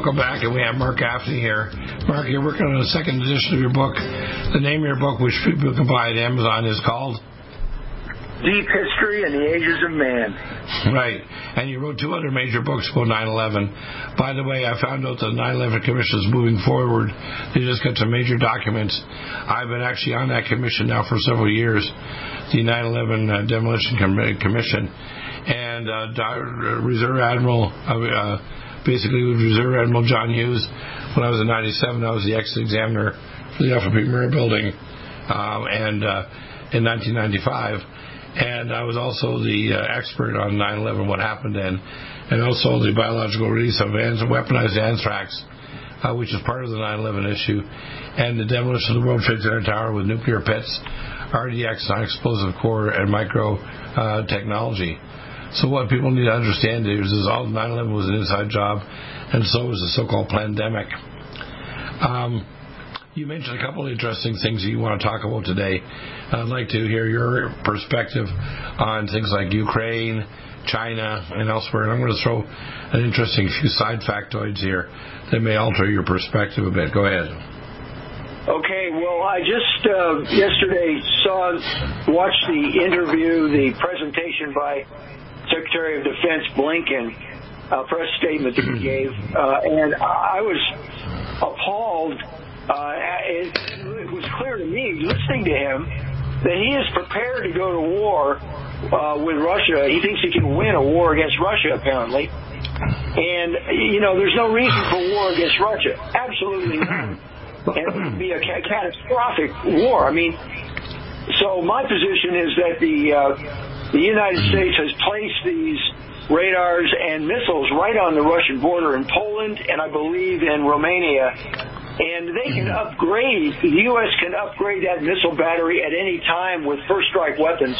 Welcome back, and we have Mark Gaffney here. Mark, you're working on a second edition of your book. The name of your book, which people can buy at Amazon, is called Deep History and the Ages of Man. Right. And you wrote two other major books about 9-11. By the way, I found out the 9-11 Commission is moving forward. They just got some major documents. I've been actually on that commission now for several years, the 9-11 uh, Demolition Com- Commission. And uh, Reserve Admiral... Uh, basically with Reserve Admiral John Hughes. When I was in 97, I was the ex-examiner for the Alfred P. Murrah building um, and uh, in 1995. And I was also the uh, expert on 9-11, what happened then, and also the biological release of weaponized anthrax, uh, which is part of the 9-11 issue, and the demolition of the World Trade Center Tower with nuclear pits, RDX, non-explosive core, and micro uh, technology. So what people need to understand is, is all 9/11 was an inside job, and so was the so-called pandemic. Um, you mentioned a couple of interesting things that you want to talk about today. I'd like to hear your perspective on things like Ukraine, China, and elsewhere. And I'm going to throw an interesting few side factoids here that may alter your perspective a bit. Go ahead. Okay, well, I just uh, yesterday saw, watched the interview, the presentation by Secretary of Defense Blinken uh, press statement that he gave, uh, and I was appalled. Uh, it, it was clear to me, listening to him, that he is prepared to go to war uh, with Russia. He thinks he can win a war against Russia, apparently. And, you know, there's no reason for war against Russia. Absolutely none. And it would be a ca- catastrophic war. I mean, so my position is that the uh, the United States has placed these radars and missiles right on the Russian border in Poland and I believe in Romania. And they can mm. upgrade, the U.S. can upgrade that missile battery at any time with first strike weapons,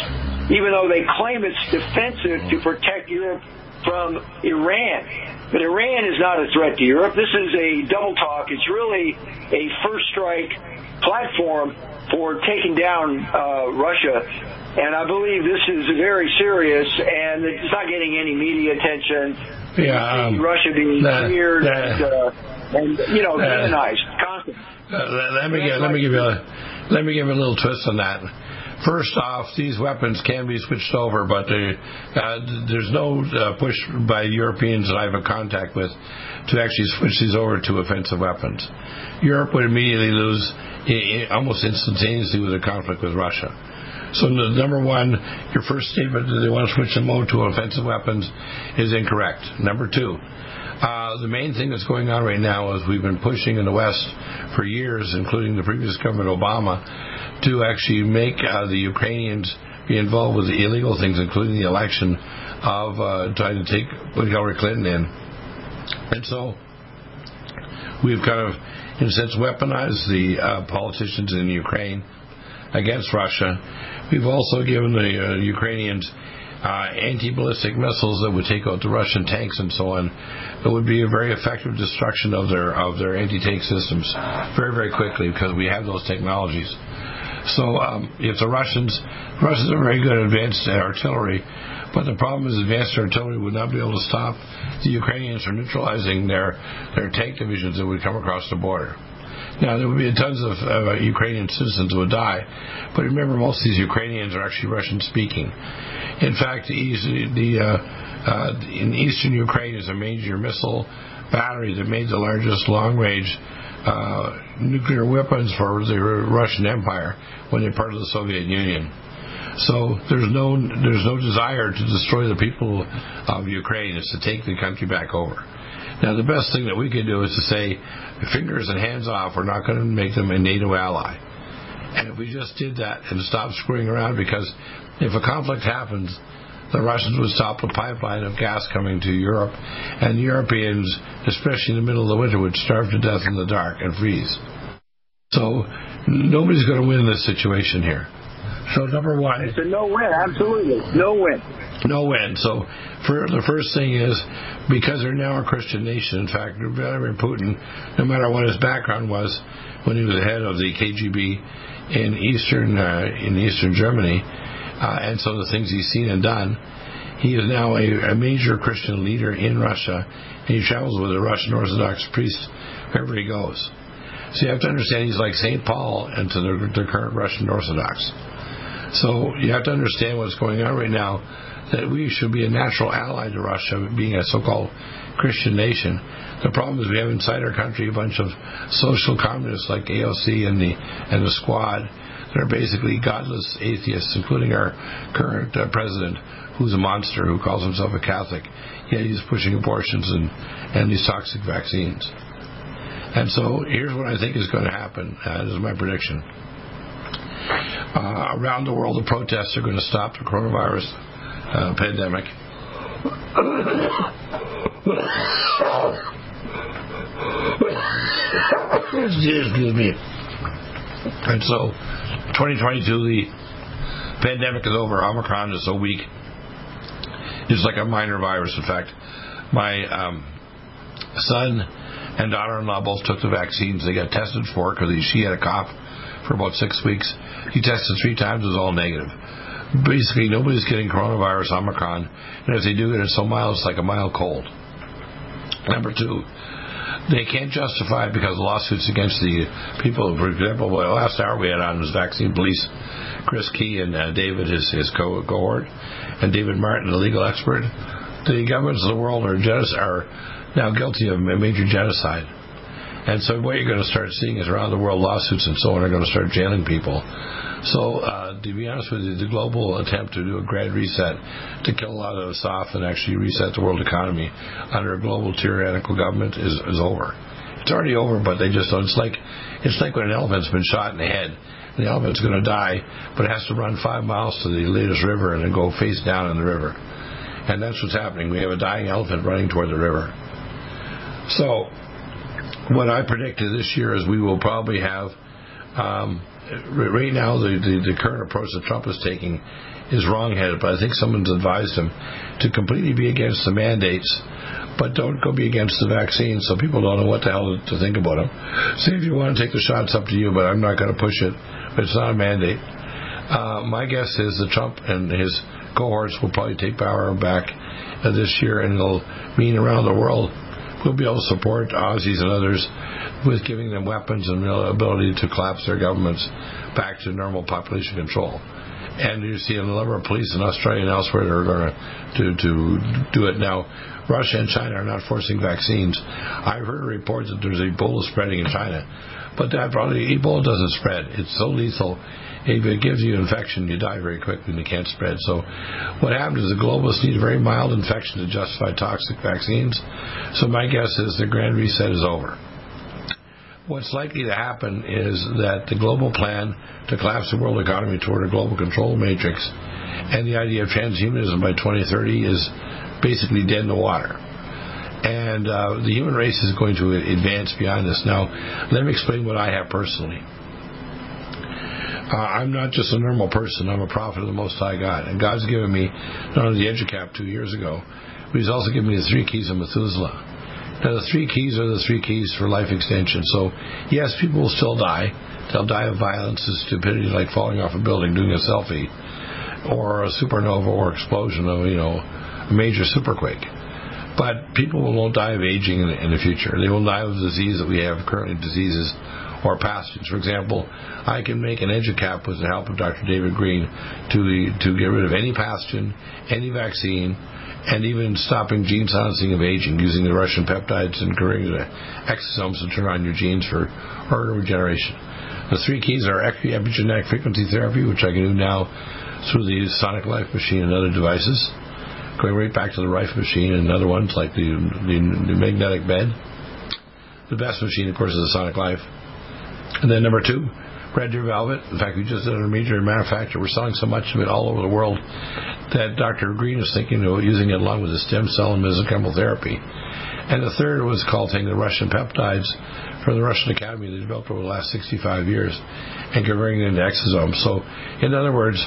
even though they claim it's defensive to protect Europe from Iran. But Iran is not a threat to Europe. This is a double talk. It's really a first strike platform for taking down uh, Russia and I believe this is very serious, and it's not getting any media attention. Yeah, um, Russia being feared and, uh, and you know demonized constantly. Uh, let me give, let me give you a let me give you a little twist on that. First off, these weapons can be switched over, but they, uh, there's no uh, push by Europeans that I have a contact with to actually switch these over to offensive weapons. Europe would immediately lose almost instantaneously with a conflict with Russia. So number one, your first statement that they want to switch the mode to offensive weapons is incorrect. Number two, uh, the main thing that's going on right now is we've been pushing in the West for years, including the previous government Obama, to actually make uh, the Ukrainians be involved with the illegal things, including the election of uh, trying to take Hillary Clinton in. And so we've kind of, in a sense, weaponized the uh, politicians in Ukraine against Russia. We've also given the uh, Ukrainians uh, anti-ballistic missiles that would take out the Russian tanks and so on. It would be a very effective destruction of their of their anti-tank systems very very quickly because we have those technologies. So um, if the Russians Russians are very good at advanced artillery, but the problem is advanced artillery would not be able to stop the Ukrainians from neutralizing their their tank divisions that would come across the border. Now, there would be tons of uh, Ukrainian citizens who would die, but remember, most of these Ukrainians are actually Russian speaking. In fact, the, uh, uh, in eastern Ukraine is a major missile battery that made the largest long range uh, nuclear weapons for the Russian Empire when they're part of the Soviet Union. So there's no there's no desire to destroy the people of Ukraine. It's to take the country back over. Now, the best thing that we could do is to say, fingers and hands off, we're not going to make them a NATO ally. And if we just did that and stopped screwing around, because if a conflict happens, the Russians would stop the pipeline of gas coming to Europe, and Europeans, especially in the middle of the winter, would starve to death in the dark and freeze. So nobody's going to win this situation here. So number one, it's a no win. Absolutely, no win. No win. So for the first thing is because they're now a Christian nation. In fact, Vladimir Putin, no matter what his background was, when he was the head of the KGB in eastern uh, in eastern Germany, uh, and some of the things he's seen and done, he is now a, a major Christian leader in Russia. And he travels with a Russian Orthodox priest wherever he goes. So you have to understand he's like St. Paul and to the, the current Russian Orthodox. So you have to understand what's going on right now, that we should be a natural ally to Russia, being a so-called Christian nation. The problem is we have inside our country a bunch of social communists like AOC and the and the Squad that are basically godless atheists, including our current uh, president, who's a monster, who calls himself a Catholic, yet he's pushing abortions and and these toxic vaccines. And so here's what I think is going to happen. Uh, this is my prediction. Uh, around the world, the protests are going to stop the coronavirus uh, pandemic. Excuse me. And so, 2022, the pandemic is over. Omicron is so weak. It's like a minor virus. In fact, my um, son and daughter-in-law both took the vaccines. They got tested for it because she had a cough for about six weeks. He tested three times, it was all negative. Basically, nobody's getting coronavirus Omicron, and if they do get it it's so mild, it's like a mild cold. Number two, they can't justify it because lawsuits against the people. For example, the last hour we had on was vaccine police, Chris Key and uh, David, his, his co- cohort, and David Martin, the legal expert. The governments of the world are, are now guilty of a major genocide. And so what you're going to start seeing is around the world lawsuits and so on are going to start jailing people. So uh, to be honest with you, the global attempt to do a grand reset to kill a lot of us off and actually reset the world economy under a global tyrannical government is, is over. It's already over, but they just don't. It's like it's like when an elephant's been shot in the head. The elephant's going to die, but it has to run five miles to the latest river and then go face down in the river. And that's what's happening. We have a dying elephant running toward the river. So what I predicted this year is we will probably have. Um, right now, the, the, the current approach that Trump is taking is wrong-headed, but I think someone's advised him to completely be against the mandates, but don't go be against the vaccine, so people don't know what the hell to think about them. See if you want to take the shots, up to you, but I'm not going to push it. It's not a mandate. Uh, my guess is that Trump and his cohorts will probably take power back uh, this year, and it'll mean around the world we'll be able to support Aussies and others with giving them weapons and the ability to collapse their governments back to normal population control. And you see a number of police in Australia and elsewhere that are going to, to do it now. Russia and China are not forcing vaccines. I've heard reports that there's Ebola spreading in China, but that probably Ebola doesn't spread. It's so lethal if it gives you infection, you die very quickly and you can't spread. So what happens is the globalists need a very mild infection to justify toxic vaccines. So my guess is the grand reset is over. What's likely to happen is that the global plan to collapse the world economy toward a global control matrix and the idea of transhumanism by 2030 is basically dead in the water and uh, the human race is going to advance beyond this. Now, let me explain what I have personally. Uh, I'm not just a normal person. I'm a prophet of the Most High God. And God's given me not only the EduCap two years ago, but He's also given me the three keys of Methuselah. Now, the three keys are the three keys for life extension. So, yes, people will still die. They'll die of violence and stupidity, like falling off a building, doing a selfie, or a supernova or explosion of, you know, a major superquake. But people won't die of aging in the, in the future. They will die of disease that we have currently, diseases or pathogens. For example, I can make an EduCap with the help of Dr. David Green to to get rid of any pathogen, any vaccine, and even stopping gene silencing of aging using the Russian peptides and creating the exosomes to turn on your genes for organ regeneration. The three keys are epigenetic frequency therapy, which I can do now through the Sonic Life machine and other devices. Going right back to the Rife machine and other ones like the, the, the magnetic bed. The best machine, of course, is the Sonic Life. And then number two, Red Deer Velvet. In fact, we just did a major manufacturer. We're selling so much of it all over the world that Dr. Green is thinking of using it along with the stem cell and mesenchymal therapy. And the third was called taking the Russian peptides from the Russian Academy they developed over the last 65 years and converting it into exosomes. So, in other words,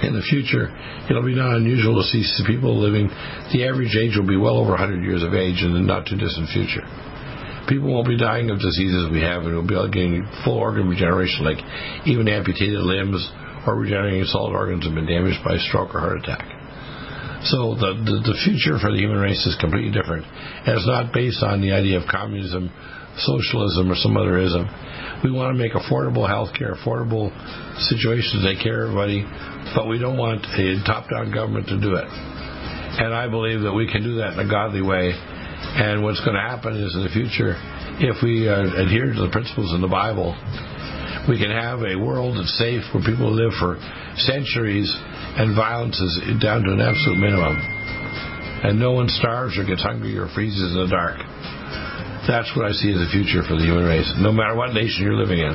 in the future, it'll be not unusual to see people living. The average age will be well over 100 years of age in the not too distant future people won't be dying of diseases we have, and we'll be getting full organ regeneration, like even amputated limbs or regenerating solid organs that have been damaged by stroke or heart attack. So the, the, the future for the human race is completely different, and it's not based on the idea of communism, socialism, or some other ism. We want to make affordable health care, affordable situations to take care of everybody, but we don't want a top-down government to do it. And I believe that we can do that in a godly way and what's going to happen is in the future, if we uh, adhere to the principles in the Bible, we can have a world that's safe where people live for centuries and violence is down to an absolute minimum. And no one starves or gets hungry or freezes in the dark. That's what I see as the future for the human race, no matter what nation you're living in.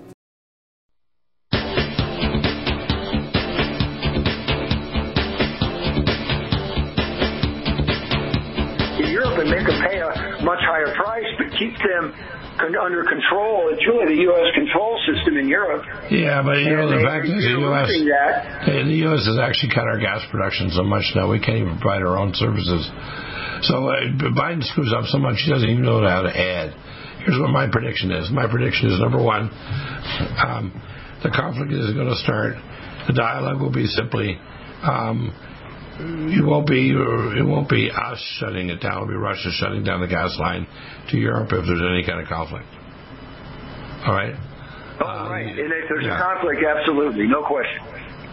keep them under control. It's really the U.S. control system in Europe. Yeah, but you know the fact is the U.S. the U.S. has actually cut our gas production so much now we can't even provide our own services. So uh, Biden screws up so much he doesn't even know how to add. Here's what my prediction is. My prediction is number one, um, the conflict is going to start. The dialogue will be simply. Um, it won't be it won't be us shutting it down. It'll be Russia shutting down the gas line to Europe if there's any kind of conflict. All right. Oh, um, right. And if there's yeah. a conflict, absolutely, no question.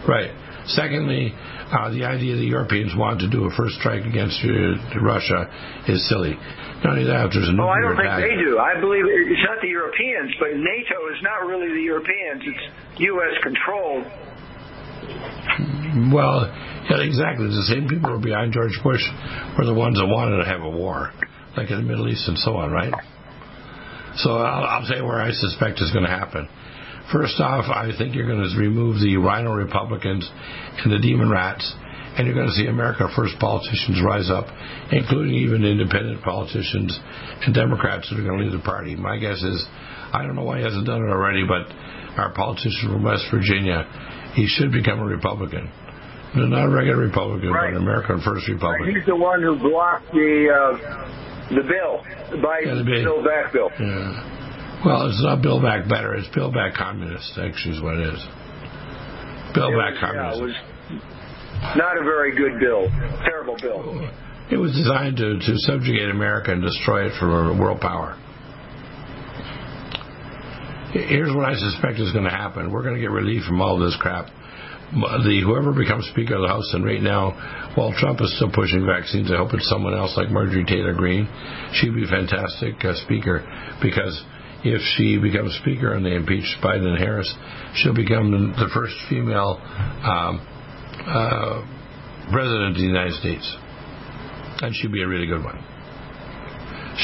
Right. Secondly, uh, the idea that Europeans want to do a first strike against uh, Russia is silly. Not only that, there's a nuclear Oh, I don't attack. think they do. I believe it's not the Europeans, but NATO is not really the Europeans. It's U.S. controlled. Well, yeah, exactly. The same people who were behind George Bush were the ones that wanted to have a war, like in the Middle East and so on, right? So I'll, I'll say where I suspect is going to happen. First off, I think you're going to remove the RINO Republicans and the Demon Rats, and you're going to see America First politicians rise up, including even independent politicians and Democrats that are going to leave the party. My guess is, I don't know why he hasn't done it already, but our politician from West Virginia, he should become a Republican. No, not a regular Republican, right. but an American First Republican. Right. He's the one who blocked the uh, the bill, the Biden yeah, Bill Back bill. Yeah. Well, it's not Bill Back Better. It's Bill Back Communist, actually, is what it is. Build Back was, Communist. Yeah, it was not a very good bill. Terrible bill. It was designed to, to subjugate America and destroy it for world power. Here's what I suspect is going to happen. We're going to get relief from all this crap. The whoever becomes Speaker of the House, and right now, while Trump is still pushing vaccines, I hope it's someone else like Marjorie Taylor Greene. She'd be a fantastic uh, speaker because if she becomes Speaker and they impeach Biden and Harris, she'll become the first female um, uh, president of the United States. And she'd be a really good one.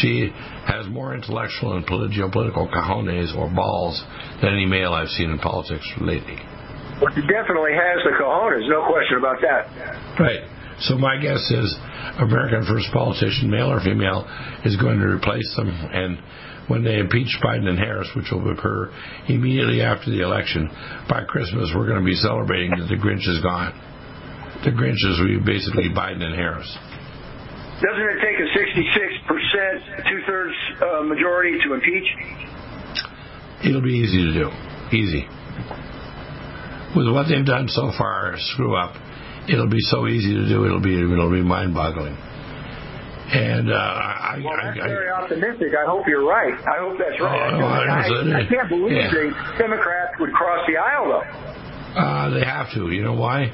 She has more intellectual and geopolitical cojones or balls than any male I've seen in politics lately. Well, she definitely has the cojones, no question about that. Right. So my guess is American first politician, male or female, is going to replace them and when they impeach Biden and Harris, which will occur immediately after the election. By Christmas, we're going to be celebrating that the Grinch is gone. The Grinch is basically Biden and Harris. Doesn't it take a 66%, two thirds uh, majority to impeach? It'll be easy to do. Easy. With what they've done so far, screw up, it'll be so easy to do, it'll be, it'll be mind boggling. And uh, I, well, that's I, very optimistic. I hope you're right. I hope that's right. Oh, I, I, can't believe yeah. the Democrats would cross the aisle, though. Uh, they have to. You know why?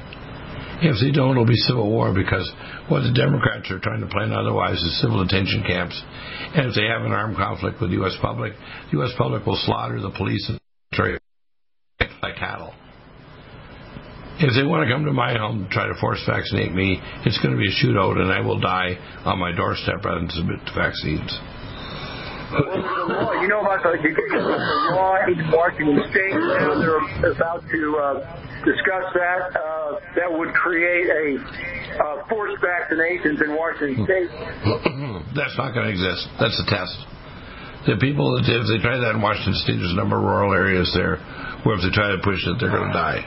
If they don't, it'll be civil war because what the Democrats are trying to plan otherwise is civil detention camps. And if they have an armed conflict with the U.S. public, the U.S. public will slaughter the police and like cattle. If they want to come to my home and try to force vaccinate me, it's going to be a shootout, and I will die on my doorstep rather than submit to vaccines. Well, you know about the, the law in Washington State. Now they're about to uh, discuss that. Uh, that would create a uh, forced vaccinations in Washington State. That's not going to exist. That's a test. The people, if they try that in Washington State, there's a number of rural areas there where if they try to push it, they're going to die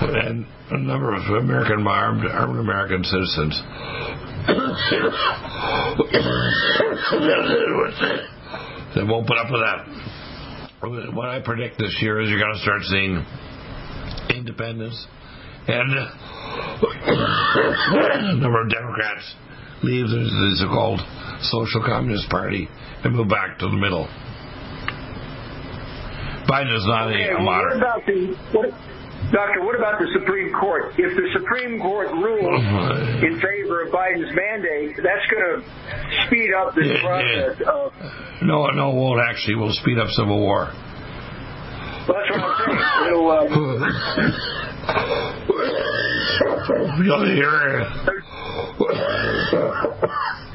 and a number of American armed, armed American citizens. they won't put up with that. What I predict this year is you're going to start seeing independence and a number of Democrats leave the so-called Social Communist Party and move back to the middle. Biden is not okay, a moderate. What about the, what, Doctor, what about the Supreme Court? If the Supreme Court rules in favor of Biden's mandate, that's going to speed up this yeah, process yeah. of. No, no, it won't actually. Will speed up civil war. Well, that's what I'm saying. It'll. Uh, You'll hear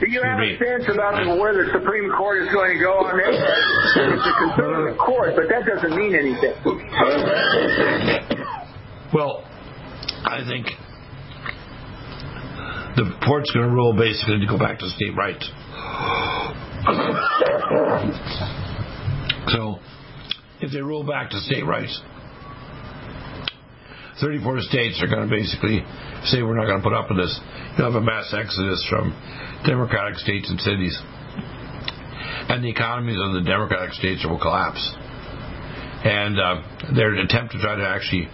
Do you have a sense about where the Supreme Court is going to go on this? It's a conservative court, but that doesn't mean anything. Well, I think the court's going to rule basically to go back to state rights. so, if they rule back to state rights, 34 states are going to basically say we're not going to put up with this. You'll have a mass exodus from Democratic states and cities. And the economies of the Democratic states will collapse. And uh, their attempt to try to actually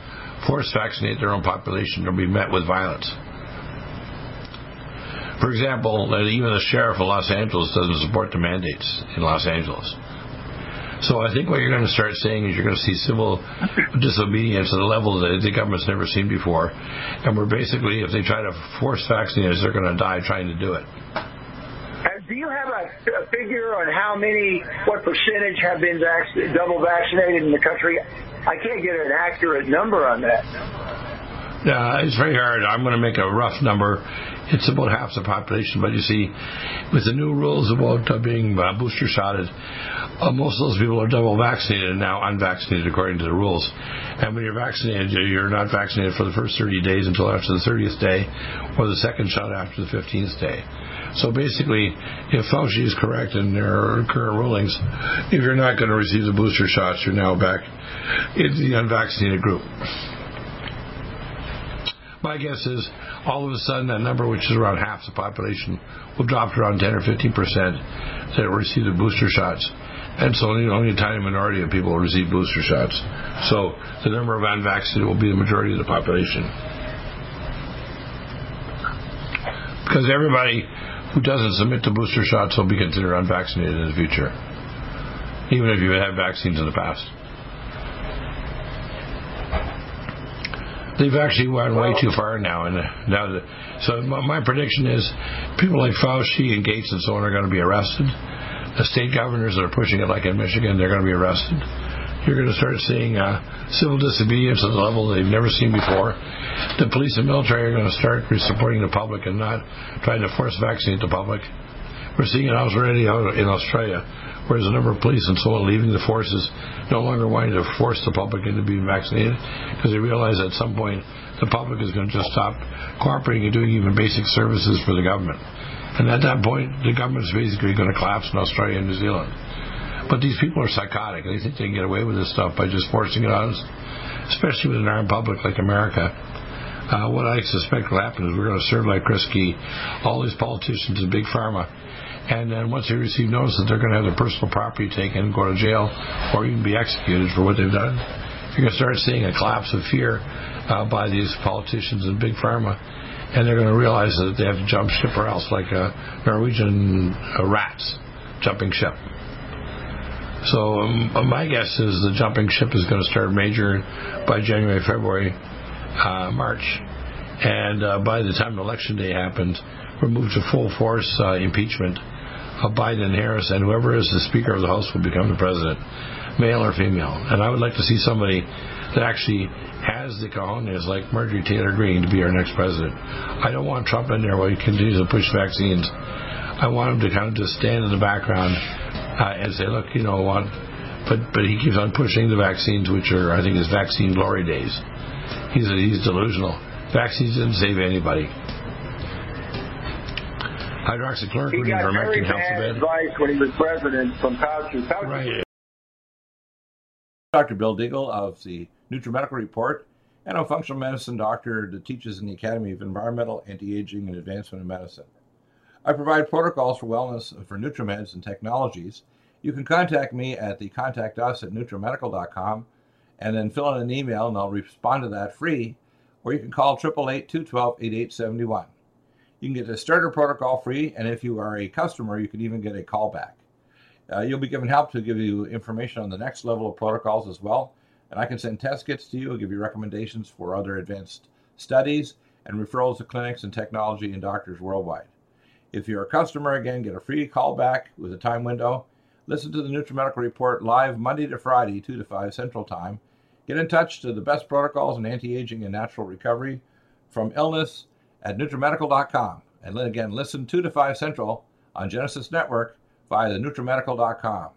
force vaccinate their own population will be met with violence. For example, even the sheriff of Los Angeles doesn't support the mandates in Los Angeles. So I think what you're going to start seeing is you're going to see civil disobedience at a level that the government's never seen before. And we're basically, if they try to force vaccinators, they're going to die trying to do it. Uh, do you have a, a, figure on how many, what percentage have been vac- double vaccinated in the country? I can't get an accurate number on that. Uh, it's very hard. I'm going to make a rough number. It's about half the population, but you see, with the new rules about uh, being uh, booster shotted, uh, most of those people are double vaccinated and now unvaccinated according to the rules. And when you're vaccinated, you're not vaccinated for the first 30 days until after the 30th day, or the second shot after the 15th day. So basically, if Fauci is correct in their current rulings, if you're not going to receive the booster shots, you're now back in the unvaccinated group. My guess is all of a sudden that number, which is around half the population, will drop to around 10 or 15 percent that receive the booster shots. And so only, only a tiny minority of people will receive booster shots. So the number of unvaccinated will be the majority of the population. Because everybody who doesn't submit to booster shots will be considered unvaccinated in the future, even if you had vaccines in the past. They've actually gone way too far now. And now, the, so my, prediction is people like Fauci and Gates and so on are going to be arrested. The state governors that are pushing it, like in Michigan, they're going to be arrested. You're going to start seeing uh, civil disobedience at a level they've never seen before. The police and military are going to start supporting the public and not trying to force vaccinate the public. We're seeing it already in Australia whereas a number of police and so on leaving the forces no longer wanting to force the public into being vaccinated because they realize at some point the public is going to just stop cooperating and doing even basic services for the government. And at that point, the government is basically going to collapse in Australia and New Zealand. But these people are psychotic. They think they can get away with this stuff by just forcing it on us, especially with an armed public like America. Uh, what I suspect will happen is we're going to serve like Chris Key, all these politicians and big pharma, and then once they receive notice that they're going to have their personal property taken, go to jail, or even be executed for what they've done, you're going to start seeing a collapse of fear uh, by these politicians and big pharma, and they're going to realize that they have to jump ship or else, like uh, Norwegian uh, rats jumping ship. So um, my guess is the jumping ship is going to start major by January, February, uh, March, and uh, by the time election day happens, we're moved to full force uh, impeachment of Biden and Harris, and whoever is the Speaker of the House will become the president, male or female. And I would like to see somebody that actually has the cojones like Marjorie Taylor Greene to be our next president. I don't want Trump in there while he continues to push vaccines. I want him to kind of just stand in the background uh, and say, look, you know what? But but he keeps on pushing the vaccines, which are I think his vaccine glory days. He's he's delusional. Vaccines didn't save anybody hydroxychloroquine he got very bad advice when he was president from Fauci. Fauci right. Dr. Bill Deagle of the NutriMedical Report, and a functional medicine doctor that teaches in the Academy of Environmental, Anti-Aging, and Advancement in Medicine. I provide protocols for wellness for NutriMeds and technologies. You can contact me at the contact us at nutrimedical.com and then fill in an email and I'll respond to that free. Or you can call 888 212 8871. You can get the starter protocol free, and if you are a customer, you can even get a callback. Uh, you'll be given help to give you information on the next level of protocols as well. And I can send test kits to you, give you recommendations for other advanced studies, and referrals to clinics and technology and doctors worldwide. If you're a customer, again, get a free callback with a time window. Listen to the NutriMedical Report live Monday to Friday, 2 to 5 Central Time. Get in touch to the best protocols in anti aging and natural recovery from illness at NutriMedical.com. And then again, listen 2 to 5 Central on Genesis Network via the NutriMedical.com.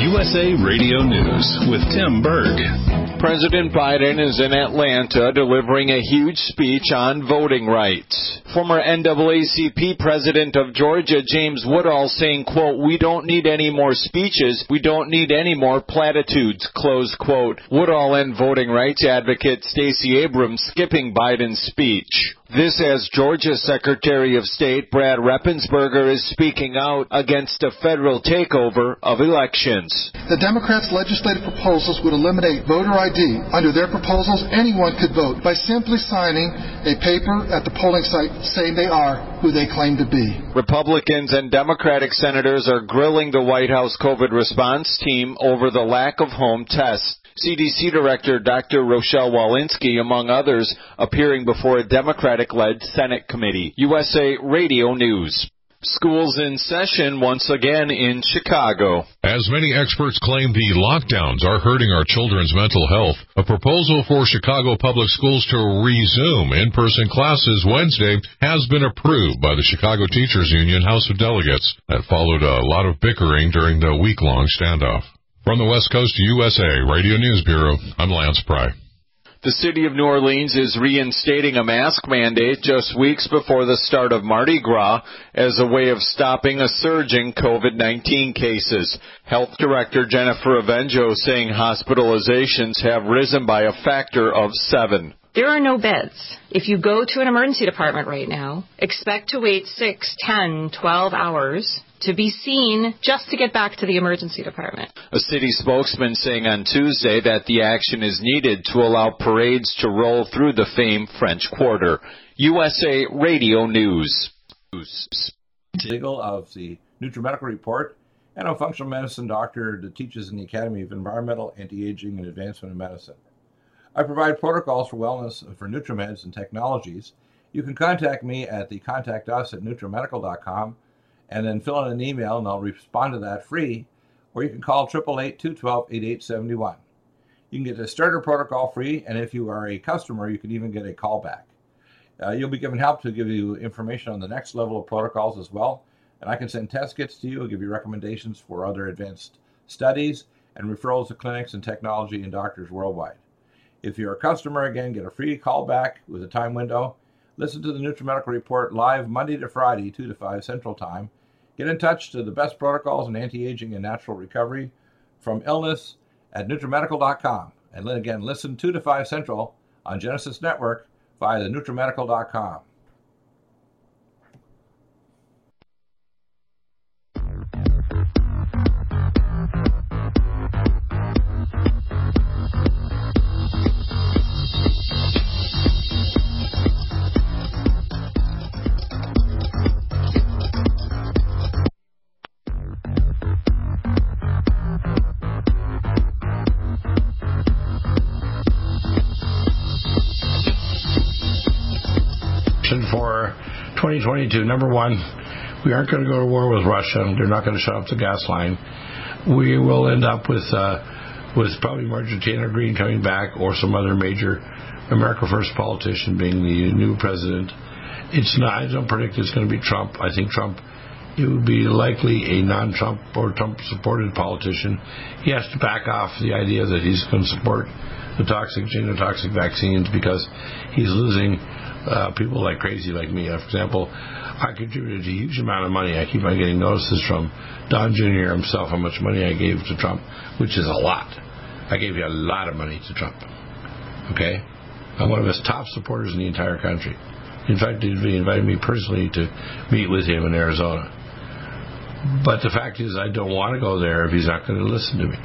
USA Radio News with Tim Berg. President Biden is in Atlanta delivering a huge speech on voting rights. Former NAACP president of Georgia, James Woodall, saying, quote, we don't need any more speeches. We don't need any more platitudes, close quote. Woodall and voting rights advocate Stacey Abrams skipping Biden's speech. This as Georgia's Secretary of State Brad Raffensperger is speaking out against a federal takeover of elections. The Democrats' legislative proposals would eliminate voter ID. Under their proposals, anyone could vote by simply signing a paper at the polling site saying they are who they claim to be. Republicans and Democratic senators are grilling the White House COVID response team over the lack of home tests. CDC Director Dr. Rochelle Walensky, among others, appearing before a Democratic led Senate committee. USA Radio News. Schools in session once again in Chicago. As many experts claim the lockdowns are hurting our children's mental health, a proposal for Chicago Public Schools to resume in-person classes Wednesday has been approved by the Chicago Teachers Union House of Delegates. That followed a lot of bickering during the week-long standoff. From the West Coast USA Radio News Bureau, I'm Lance Pry. The city of New Orleans is reinstating a mask mandate just weeks before the start of Mardi Gras as a way of stopping a surge in COVID-19 cases. Health Director Jennifer Avegno saying hospitalizations have risen by a factor of seven. There are no beds. If you go to an emergency department right now, expect to wait 6, 10, 12 hours to be seen just to get back to the emergency department. A city spokesman saying on Tuesday that the action is needed to allow parades to roll through the famed French Quarter. USA Radio News. Deagle of the NutriMedical Report and a functional medicine doctor that teaches in the Academy of Environmental, Anti-Aging, and Advancement in Medicine. I provide protocols for wellness for NutriMeds and technologies. You can contact me at the contact us at nutrimedical.com and then fill in an email and I'll respond to that free. Or you can call 888 212 8871. You can get the starter protocol free, and if you are a customer, you can even get a callback. Uh, you'll be given help to give you information on the next level of protocols as well. And I can send test kits to you, and give you recommendations for other advanced studies, and referrals to clinics and technology and doctors worldwide. If you're a customer, again, get a free callback with a time window. Listen to the NutriMedical Report live Monday to Friday, 2 to 5 Central Time Get in touch to the best protocols in anti-aging and natural recovery from illness at NutriMedical.com. And then again, listen 2 to 5 Central on Genesis Network via the NutriMedical.com. 2022. Number one, we aren't going to go to war with Russia. They're not going to shut off the gas line. We will end up with uh, with probably Marjorie Taylor Greene coming back, or some other major America First politician being the new president. It's not. I don't predict it's going to be Trump. I think Trump. It would be likely a non-Trump or Trump-supported politician. He has to back off the idea that he's going to support the toxic genotoxic vaccines because he's losing uh, people like crazy like me. Uh, for example, I contributed a huge amount of money. I keep on getting notices from Don Jr. himself how much money I gave to Trump, which is a lot. I gave you a lot of money to Trump. Okay? I'm one of his top supporters in the entire country. In fact, he invited me personally to meet with him in Arizona. But the fact is, I don't want to go there if he's not going to listen to me.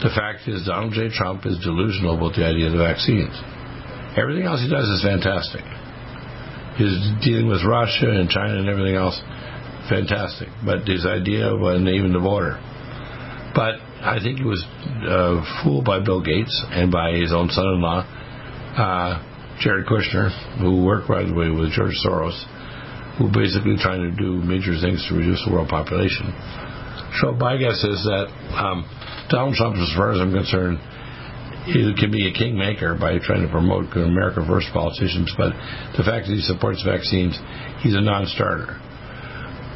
The fact is, Donald J. Trump is delusional about the idea of the vaccines. Everything else he does is fantastic. His dealing with Russia and China and everything else, fantastic. But his idea wasn't even the border. But I think he was uh, fooled by Bill Gates and by his own son-in-law, uh, Jared Kushner, who worked right away with George Soros, who basically trying to do major things to reduce the world population. So my guess is that um, Donald Trump, as far as I'm concerned, he can be a kingmaker by trying to promote America First politicians, but the fact that he supports vaccines, he's a non-starter.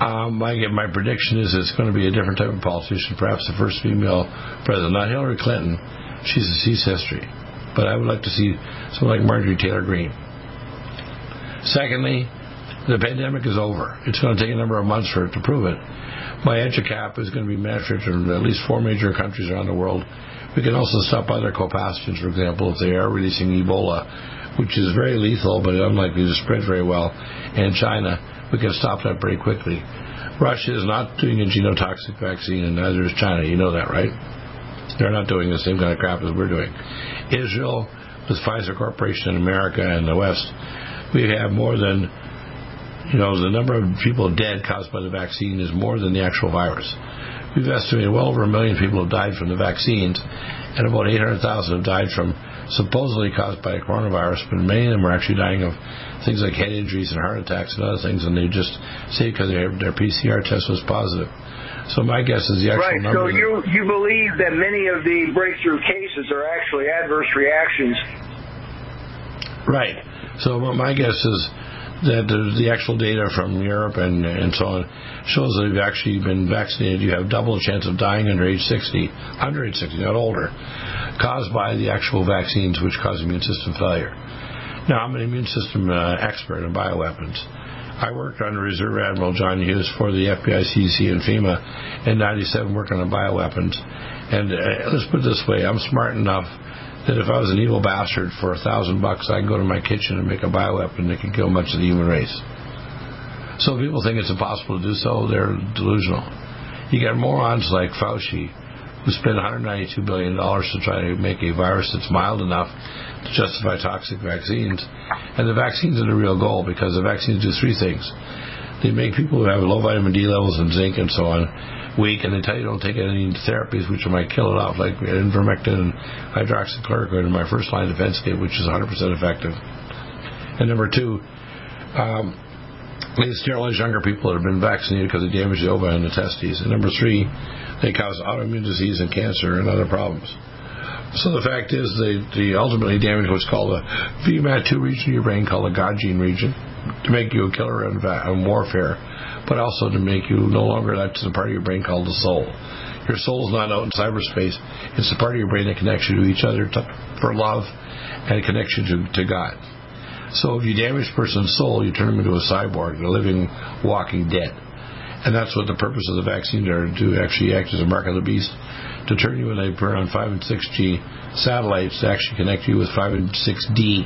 Um, my, my prediction is it's going to be a different type of politician, perhaps the first female president, not Hillary Clinton. She's a cease history, but I would like to see someone like Marjorie Taylor Greene. Secondly, the pandemic is over. It's going to take a number of months for it to prove it. My EduCap is going to be measured in at least four major countries around the world we can also stop other co-pathogens, for example, if they are releasing Ebola which is very lethal but unlikely to spread very well, and China, we can stop that pretty quickly. Russia is not doing a genotoxic vaccine, and neither is China. You know that, right? They're not doing the same kind of crap as we're doing. Israel, with Pfizer Corporation in America and the West, we have more than, you know, the number of people dead caused by the vaccine is more than the actual virus. We've estimated well over a million people have died from the vaccines, and about 800,000 have died from supposedly caused by a coronavirus, but many of them are actually dying of things like head injuries and heart attacks and other things, and they just say because their, their PCR test was positive. So my guess is the actual right. number. So you you believe that many of the breakthrough cases are actually adverse reactions. Right. So my guess is that the actual data from Europe and and so on shows that if you've actually been vaccinated, you have double the chance of dying under age 60, under age 60, not older, caused by the actual vaccines which cause immune system failure. Now, I'm an immune system uh, expert in bioweapons. I worked under Reserve Admiral John Hughes for the FBI, CDC, and FEMA in 97 working on bioweapons. And uh, let's put it this way, I'm smart enough that if I was an evil bastard for a thousand bucks, I can go to my kitchen and make a bioweapon that can kill much of the human race. So people think it's impossible to do so, they're delusional. You got morons like Fauci, who spent $192 billion to try to make a virus that's mild enough to justify toxic vaccines. And the vaccines are the real goal because the vaccines do three things. They make people who have low vitamin D levels and zinc and so on weak, and they tell you don't take any therapies which might kill it off, like ivermectin and hydroxychloroquine in my first line defense kit, which is 100% effective. And number two, um, they sterilize younger people that have been vaccinated because they damage the ova and the testes. And number three, they cause autoimmune disease and cancer and other problems. So the fact is, they, they ultimately damage what's called a VMAT2 region of your brain, called the God gene region, to make you a killer in, in warfare, but also to make you no longer that's the part of your brain called the soul. Your soul is not out in cyberspace; it's the part of your brain that connects you to each other to, for love and a connection to, to God. So if you damage a person's soul, you turn them into a cyborg, a living, walking dead. And that's what the purpose of the vaccine are to actually act as a mark of the beast, to turn you when they put on 5 and 6G satellites to actually connect you with 5 and 6D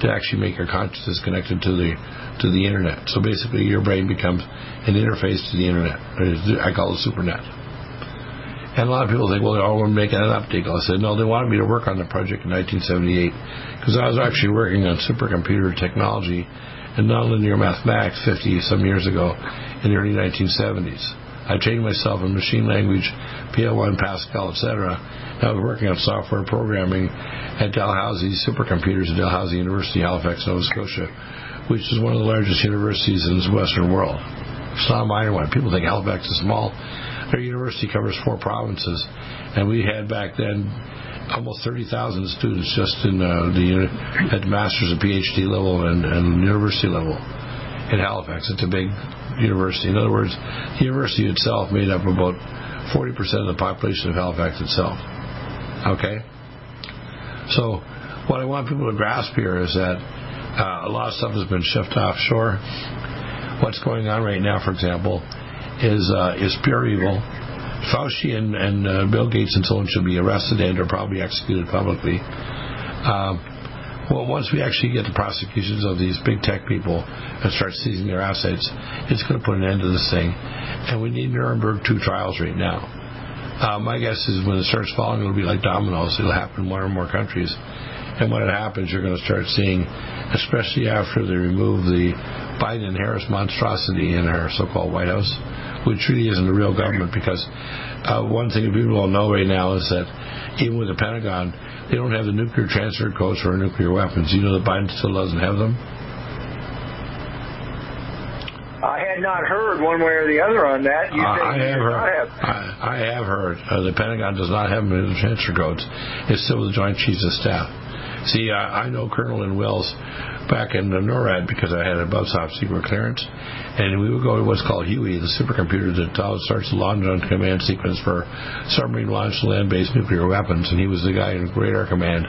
to actually make your consciousness connected to the to the internet. So basically, your brain becomes an interface to the internet. I call it supernet. And a lot of people think, well, oh, we're making an update. I said, no, they wanted me to work on the project in 1978 because I was actually working on supercomputer technology and nonlinear mathematics 50 some years ago in the early 1970s. I trained myself in machine language, PL1, Pascal, etc. I was working on software programming at Dalhousie Supercomputers at Dalhousie University, Halifax, Nova Scotia, which is one of the largest universities in the Western world. It's not a minor one. People think Halifax is small. Their university covers four provinces, and we had back then almost 30,000 students just in uh, the at master's and PhD level and, and university level in Halifax. It's a big university. In other words, the university itself made up about 40% of the population of Halifax itself. Okay? So, what I want people to grasp here is that uh, a lot of stuff has been shipped offshore. What's going on right now, for example, is uh, is pure evil. Fauci and, and uh, Bill Gates and so on should be arrested and are probably executed publicly. Um, well, once we actually get the prosecutions of these big tech people and start seizing their assets, it's going to put an end to this thing. And we need Nuremberg 2 trials right now. Uh, my guess is when it starts falling, it'll be like dominoes. It'll happen in one or more countries. And when it happens, you're going to start seeing, especially after they remove the Biden Harris monstrosity in our so-called White House, which really isn't a real government because uh, one thing that people don't know right now is that even with the Pentagon, they don't have the nuclear transfer codes for nuclear weapons. You know that Biden still doesn't have them? I had not heard one way or the other on that. You uh, I have heard. Have. I, I, have heard. Uh, the Pentagon does not have the transfer codes. It's still with the Joint Chiefs of Staff. See, I, I know Colonel in Wells back in the NORAD because I had a top secret clearance, and we would go to what's called Huey, the supercomputer that starts the launch on command sequence for submarine launched land-based nuclear weapons. And he was the guy in Radar Command,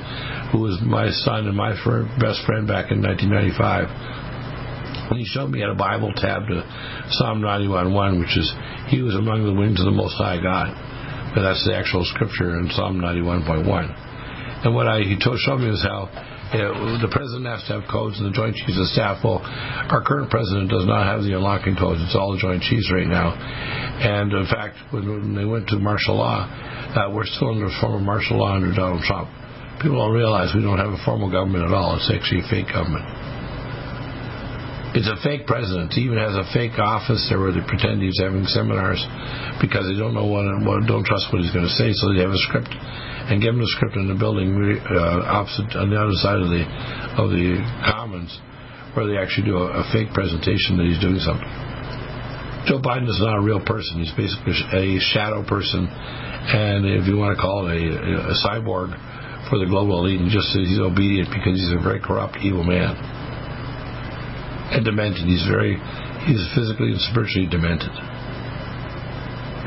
who was my son and my best friend back in 1995 and he showed me at a Bible tab to Psalm 91.1, which is, He was among the wings of the Most High God. But that's the actual scripture in Psalm 91.1. And what I, he told, showed me was how uh, the president has to have codes and the Joint Chiefs of Staff. Well, our current president does not have the unlocking codes. It's all the Joint Chiefs right now. And in fact, when, when they went to martial law, uh, we're still under a form of martial law under Donald Trump. People don't realize we don't have a formal government at all. It's actually a fake government. It's a fake president. He even has a fake office there where they pretend he's having seminars because they don't know what, what don't trust what he's going to say, so they have a script and give him the script in the building uh, opposite on the other side of the of the Commons, where they actually do a, a fake presentation that he's doing something. Joe Biden is not a real person. He's basically a shadow person, and if you want to call it a, a cyborg for the global elite, and just he's obedient because he's a very corrupt, evil man and demented. He's very, he's physically and spiritually demented.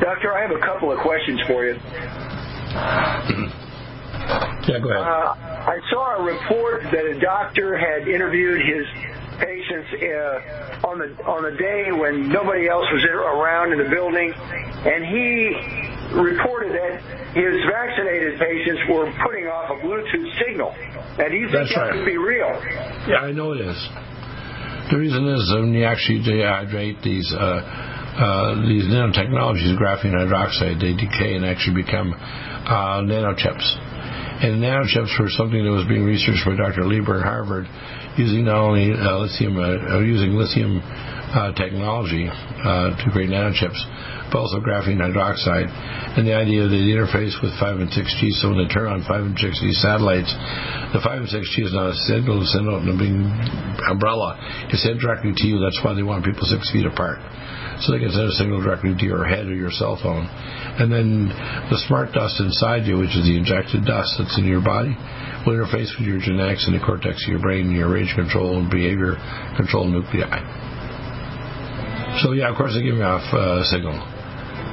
Doctor, I have a couple of questions for you. Yeah, go ahead. Uh, I saw a report that a doctor had interviewed his patients uh, on the on the day when nobody else was around in the building, and he reported that his vaccinated patients were putting off a Bluetooth signal. Now, do you think That's that right. could be real? Yeah, I know it is. The reason is when you actually dehydrate these uh, uh, these nanotechnologies, graphene hydroxide, they decay and actually become uh, nanochips. And nanochips were something that was being researched by Dr. Lieber at Harvard, using not only uh, lithium, uh, using lithium uh, technology uh, to create nanochips, but also graphene hydroxide. And the idea that the interface with 5 and 6G, so when they turn on 5 and 6G satellites, the 5 and 6G is not a signal in a umbrella. It's sent directly to you. That's why they want people six feet apart. So they can send a signal directly to your head or your cell phone. And then the smart dust inside you, which is the injected dust that's in your body, will interface with your genetics and the cortex of your brain and your rage control and behavior control nuclei. So yeah, of course they give me off uh, signal.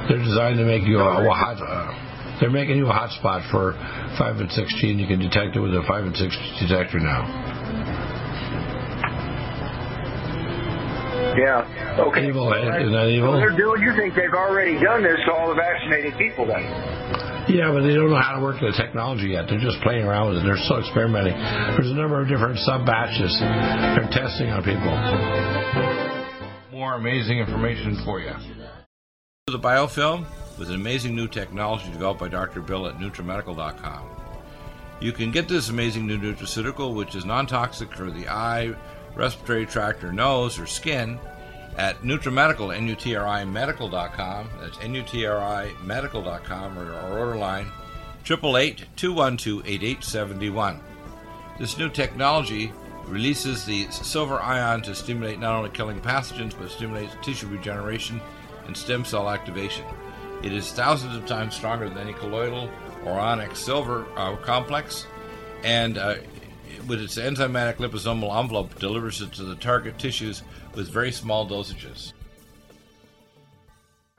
They're designed to make you a. Uh, they're making you a hot spot for five and six G, and you can detect it with a five and six detector now. Yeah. Okay. Evil, eh? isn't that evil? So they're doing. You think they've already done this to all the vaccinated people then? Yeah, but they don't know how to work the technology yet. They're just playing around with it. They're still experimenting. There's a number of different sub batches they're testing on people. More amazing information for you. The biofilm with an amazing new technology developed by Dr. Bill at NutriMedical.com. You can get this amazing new nutraceutical, which is non toxic for the eye, respiratory tract, or nose, or skin, at NutriMedical, N-U-T-R-I Medical.com. That's N-U-T-R-I Medical.com, or our order line, 888-212-8871. This new technology releases the silver ion to stimulate not only killing pathogens, but stimulates tissue regeneration and stem cell activation. It is thousands of times stronger than any colloidal or onyx silver uh, complex, and uh, with its enzymatic liposomal envelope, delivers it to the target tissues with very small dosages.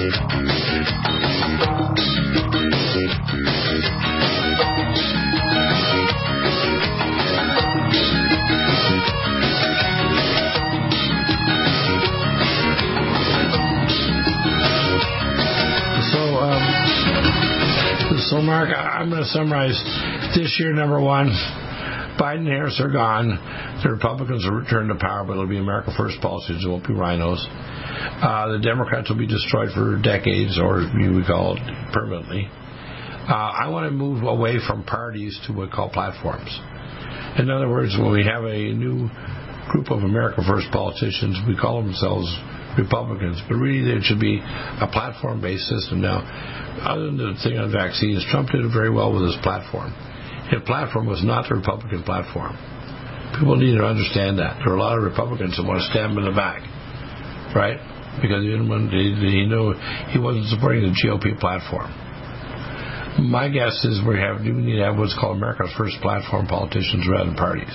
Um, so, Mark, I'm going to summarize this year. Number one, Biden and Harris are gone. The Republicans will return to power, but it'll be America First policies. It won't be RINOs. Uh, the Democrats will be destroyed for decades, or you would call it permanently. Uh, I want to move away from parties to what we call platforms. In other words, when we have a new group of America First politicians, we call themselves Republicans, but really there should be a platform based system. Now, other than the thing on vaccines, Trump did it very well with his platform. His platform was not the Republican platform. People need to understand that. There are a lot of Republicans that want to stab him in the back, right? Because he, didn't want, he, he knew he wasn't supporting the GOP platform. My guess is we have we need to have what's called America's first platform politicians rather than parties.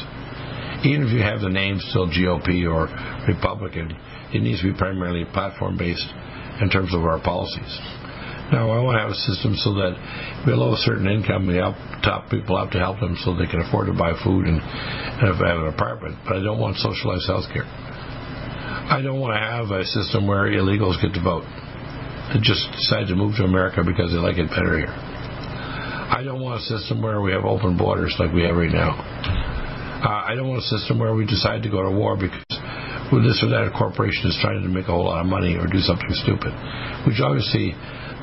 Even if you have the name still GOP or Republican, it needs to be primarily platform based in terms of our policies. Now, I want to have a system so that below a certain income, help top people up to help them so they can afford to buy food and, and have an apartment. But I don't want socialized health care. I don't want to have a system where illegals get to vote. They just decide to move to America because they like it better here. I don't want a system where we have open borders like we have right now. Uh, I don't want a system where we decide to go to war because well, this or that corporation is trying to make a whole lot of money or do something stupid, which obviously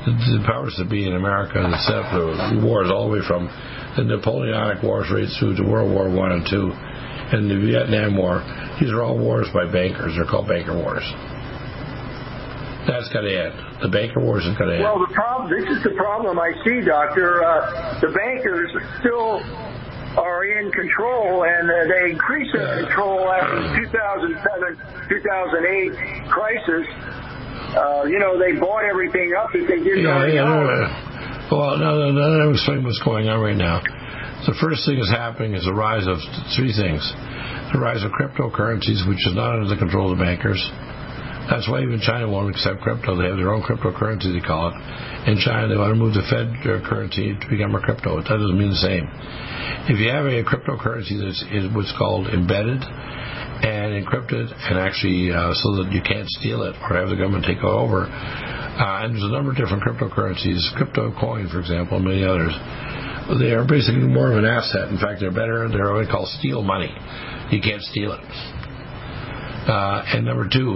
the, the powers that be in America that set the wars all the way from the Napoleonic Wars right through to World War One and Two, and the Vietnam War. These are all wars by bankers. They're called banker wars. That's got to end. The banker wars has got to end. Well, the problem. This is the problem I see, Doctor. Uh, the bankers still are in control, and uh, they increased their yeah. control after the 2007, 2008 crisis uh, you know, they bought everything up that they didn't yeah, yeah, own. Well, no, no, no, let explain what's going on right now. The first thing that's happening is the rise of three things. The rise of cryptocurrencies, which is not under the control of the bankers. That's why even China won't accept crypto. They have their own cryptocurrency, they call it. In China, they want to move the Fed currency to become a crypto. That doesn't mean the same. If you have a cryptocurrency that's what's called embedded, and encrypted and actually uh, so that you can't steal it or have the government take it over. Uh, and there's a number of different cryptocurrencies, crypto coin, for example, and many others. They are basically more of an asset. In fact, they're better. They're what we call steal money. You can't steal it. Uh, and number two,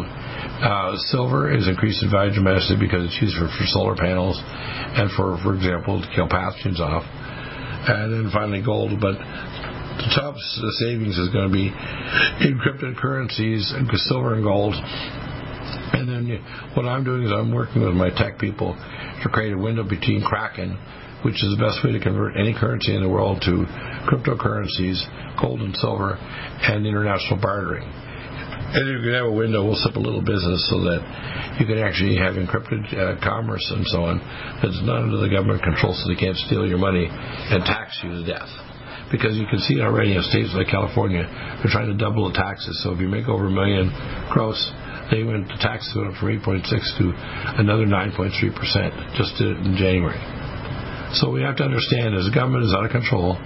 uh, silver is increased in value tremendously because it's used for, for solar panels and for, for example, to kill pathogens off. And then finally gold. But the top savings is going to be encrypted currencies, silver and gold. And then what I'm doing is I'm working with my tech people to create a window between Kraken, which is the best way to convert any currency in the world to cryptocurrencies, gold and silver, and international bartering. And you can have a window, we'll set up a little business so that you can actually have encrypted uh, commerce and so on that's not under the government control so they can't steal your money and tax you to death. Because you can see already in states like California, they're trying to double the taxes. So if you make over a million gross, they went the tax went up from 8.6 to another 9.3 percent just in January. So we have to understand, as the government is out of control,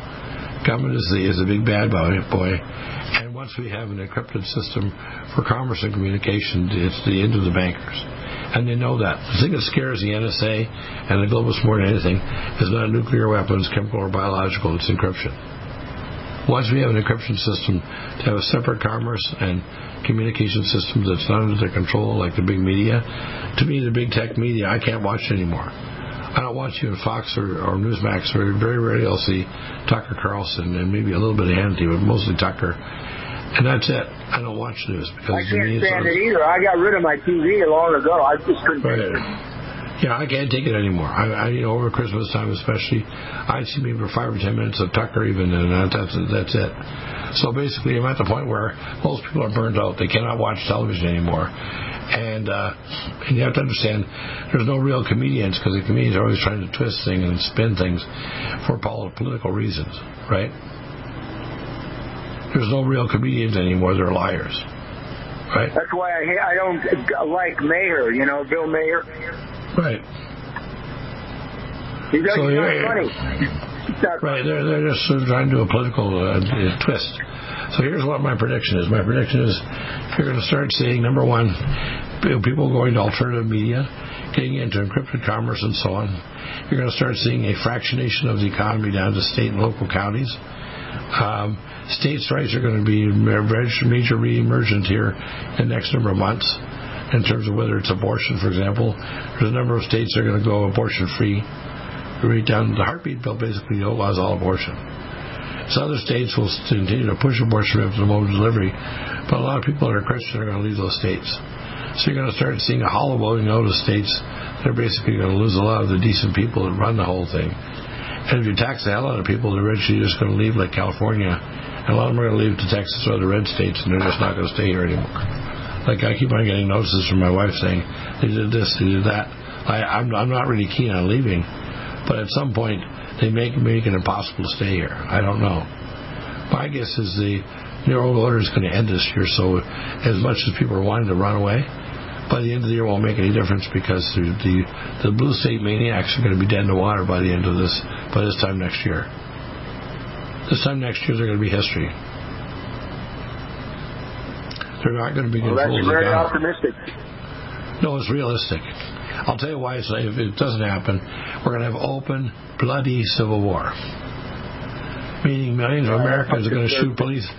government is the is a big bad boy, and once we have an encrypted system for commerce and communication, it's the end of the bankers. And they know that. The thing that scares the NSA and the globalists more than anything is not nuclear weapons, chemical or biological, it's encryption. Once we have an encryption system to have a separate commerce and communication system that's not under their control, like the big media, to me, the big tech media, I can't watch anymore. I don't watch you in Fox or, or Newsmax. Or very rarely I'll see Tucker Carlson and maybe a little bit of Hannity, but mostly Tucker. And that's it. I don't watch news because I can't stand it either. I got rid of my TV long ago. I just couldn't. Right. Yeah, I can't take it anymore. I, I you know, over Christmas time especially, I see maybe for five or ten minutes of Tucker even, and that's that's it. So basically, I'm at the point where most people are burned out. They cannot watch television anymore. And, uh, and you have to understand, there's no real comedians because the comedians are always trying to twist things and spin things for political reasons, right? There's no real comedians anymore. They're liars, right? That's why I I don't like Maher. You know, Bill Maher. Right. He does So, yeah, funny. Right, they're, they're just sort of trying to do a political uh, twist. So here's what my prediction is. My prediction is you're going to start seeing, number one, people going to alternative media, getting into encrypted commerce and so on. You're going to start seeing a fractionation of the economy down to state and local counties. Um, states' rights are going to be major re-emergent here in the next number of months in terms of whether it's abortion, for example. There's a number of states that are going to go abortion-free. Right down the heartbeat bill basically outlaws all abortion. So other states will continue to push abortion up to the moment of delivery, but a lot of people that are Christian are going to leave those states. So you're going to start seeing a hollowing out of states that are basically going to lose a lot of the decent people that run the whole thing. And if you tax the hell out of people, they're eventually just going to leave like California. A lot of them are going to leave to Texas or the red states, and they're just not going to stay here anymore. Like I keep on getting notices from my wife saying they did this, they did that. I, I'm, I'm not really keen on leaving, but at some point they make make it impossible to stay here. I don't know. My guess is the New World Order is going to end this year. So as much as people are wanting to run away, by the end of the year won't make any difference because the the, the blue state maniacs are going to be dead in the water by the end of this by this time next year. This time next year they're going to be history. They're not going to be well, controlled. that's very optimistic. No, it's realistic. I'll tell you why. It's, if it doesn't happen, we're going to have open, bloody civil war. Meaning millions of Americans are going to shoot police.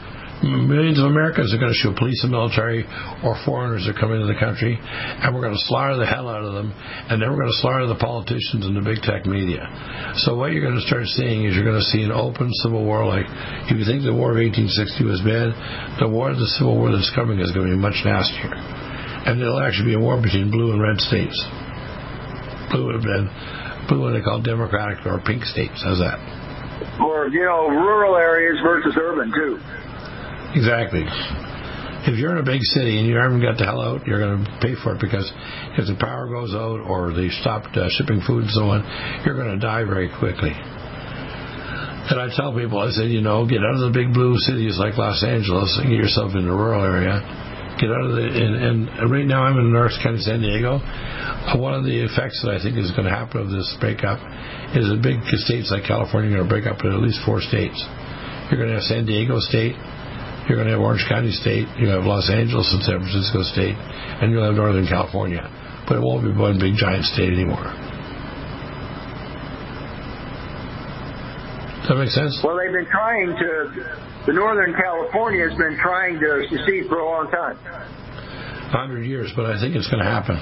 Millions of Americans are going to shoot police and military or foreigners that come into the country, and we're going to slaughter the hell out of them, and then we're going to slaughter the politicians and the big tech media. So what you're going to start seeing is you're going to see an open civil war. Like if you think the War of 1860 was bad, the war, of the civil war that's coming is going to be much nastier, and it'll actually be a war between blue and red states. Blue would have been blue what they call democratic or pink states. How's that? Or you know, rural areas versus urban too. Exactly. If you're in a big city and you haven't got the hell out, you're going to pay for it because if the power goes out or they stopped uh, shipping food and so on, you're going to die very quickly. And I tell people, I said, you know, get out of the big blue cities like Los Angeles and get yourself in the rural area. Get out of the and, and right now I'm in North County, San Diego. One of the effects that I think is going to happen of this breakup is the big states like California are going to break up into at least four states. You're going to have San Diego State, you're going to have Orange County State, you have Los Angeles and San Francisco State, and you'll have Northern California. But it won't be one big giant state anymore. Does that make sense? Well, they've been trying to. The Northern California has been trying to secede for a long time. Hundred years, but I think it's going to happen.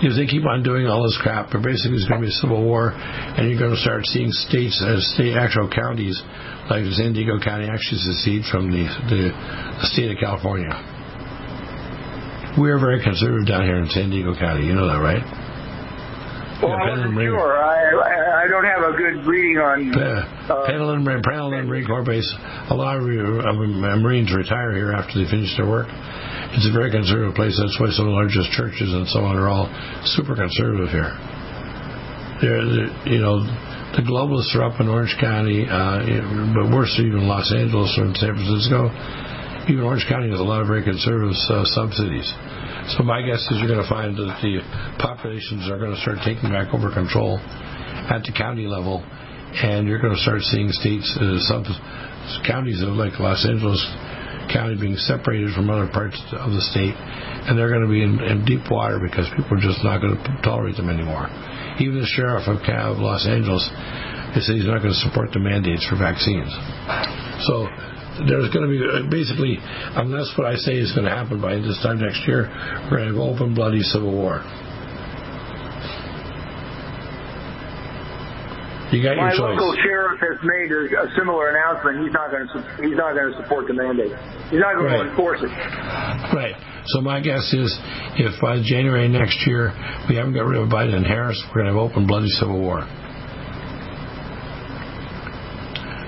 Because they keep on doing all this crap, but basically it's going to be a civil war, and you're going to start seeing states as state actual counties, like San Diego County, actually secede from the, the, the state of California. We're very conservative down here in San Diego County. You know that, right? Well, I wasn't sure. I, I don't have a good reading on. Uh, Pendleton, Pendleton Marine Corps Base. A lot of uh, Marines retire here after they finish their work, It's a very conservative place. That's why some of the largest churches and so on are all super conservative here. They're, they're you know, the globalists are up in Orange County, uh, but worse even Los Angeles or in San Francisco. Even Orange County has a lot of very conservative uh, subsidies. So my guess is you're going to find that the populations are going to start taking back over control at the county level, and you're going to start seeing states, uh, some counties like Los Angeles County being separated from other parts of the state, and they're going to be in, in deep water because people are just not going to tolerate them anymore. Even the sheriff of, of Los Angeles has said he's not going to support the mandates for vaccines. So there's going to be uh, basically, unless what I say is going to happen by this time next year, we're going to have open, bloody civil war. You got My your choice. local sheriff has made a, a similar announcement. He's not going to he's not going to support the mandate. He's not going Right. to enforce it. Right. So my guess is, if by January next year we haven't got rid of Biden and Harris, we're going to have open, bloody civil war.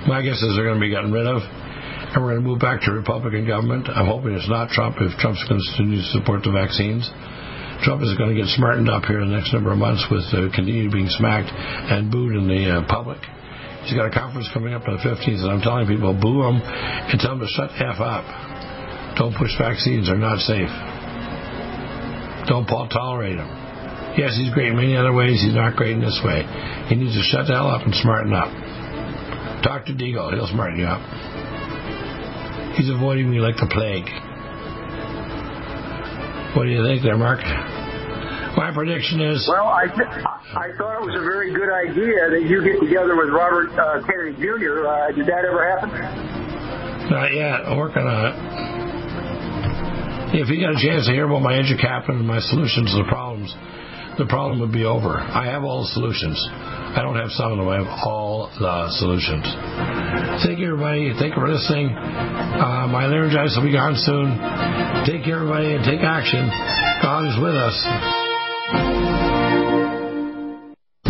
My guess is they're going to be gotten rid of, and we're going to move back to Republican government. I'm hoping it's not Trump if Trump's going to continue to support the vaccines. Trump is going to get smartened up here in the next number of months with uh, being smacked and booed in the uh, public. He's got a conference coming up on the 15th, and I'm telling people, boo him and tell him to shut F up. Don't push vaccines; they're not safe. Don't tolerate them. Yes, he's great in many other ways. He's not great in this way. He needs to shut the hell up and smarten up. Talk to Deagle; he'll smarten you up. He's avoiding me like the plague. What do you think there, Mark? My prediction is. Well, I th- I thought it was a very good idea that you get together with Robert uh, Kennedy Jr. Uh, did that ever happen? Not yet. I'm working on it. If you got a chance to hear about my EduCap and my solutions to the problems, the problem would be over. I have all the solutions. I don't have some of them. I have all the solutions. Thank you, everybody. Thank you for listening. Uh, my laryngitis will be gone soon. Take care, everybody, and take action. God is with us. Thank you.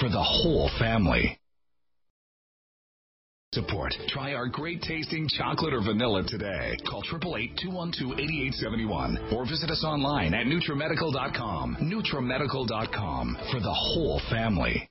For the whole family support. Try our great tasting chocolate or vanilla today. Call 888-212-8871 or visit us online at NutriMedical.com. NutriMedical.com for the whole family.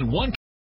One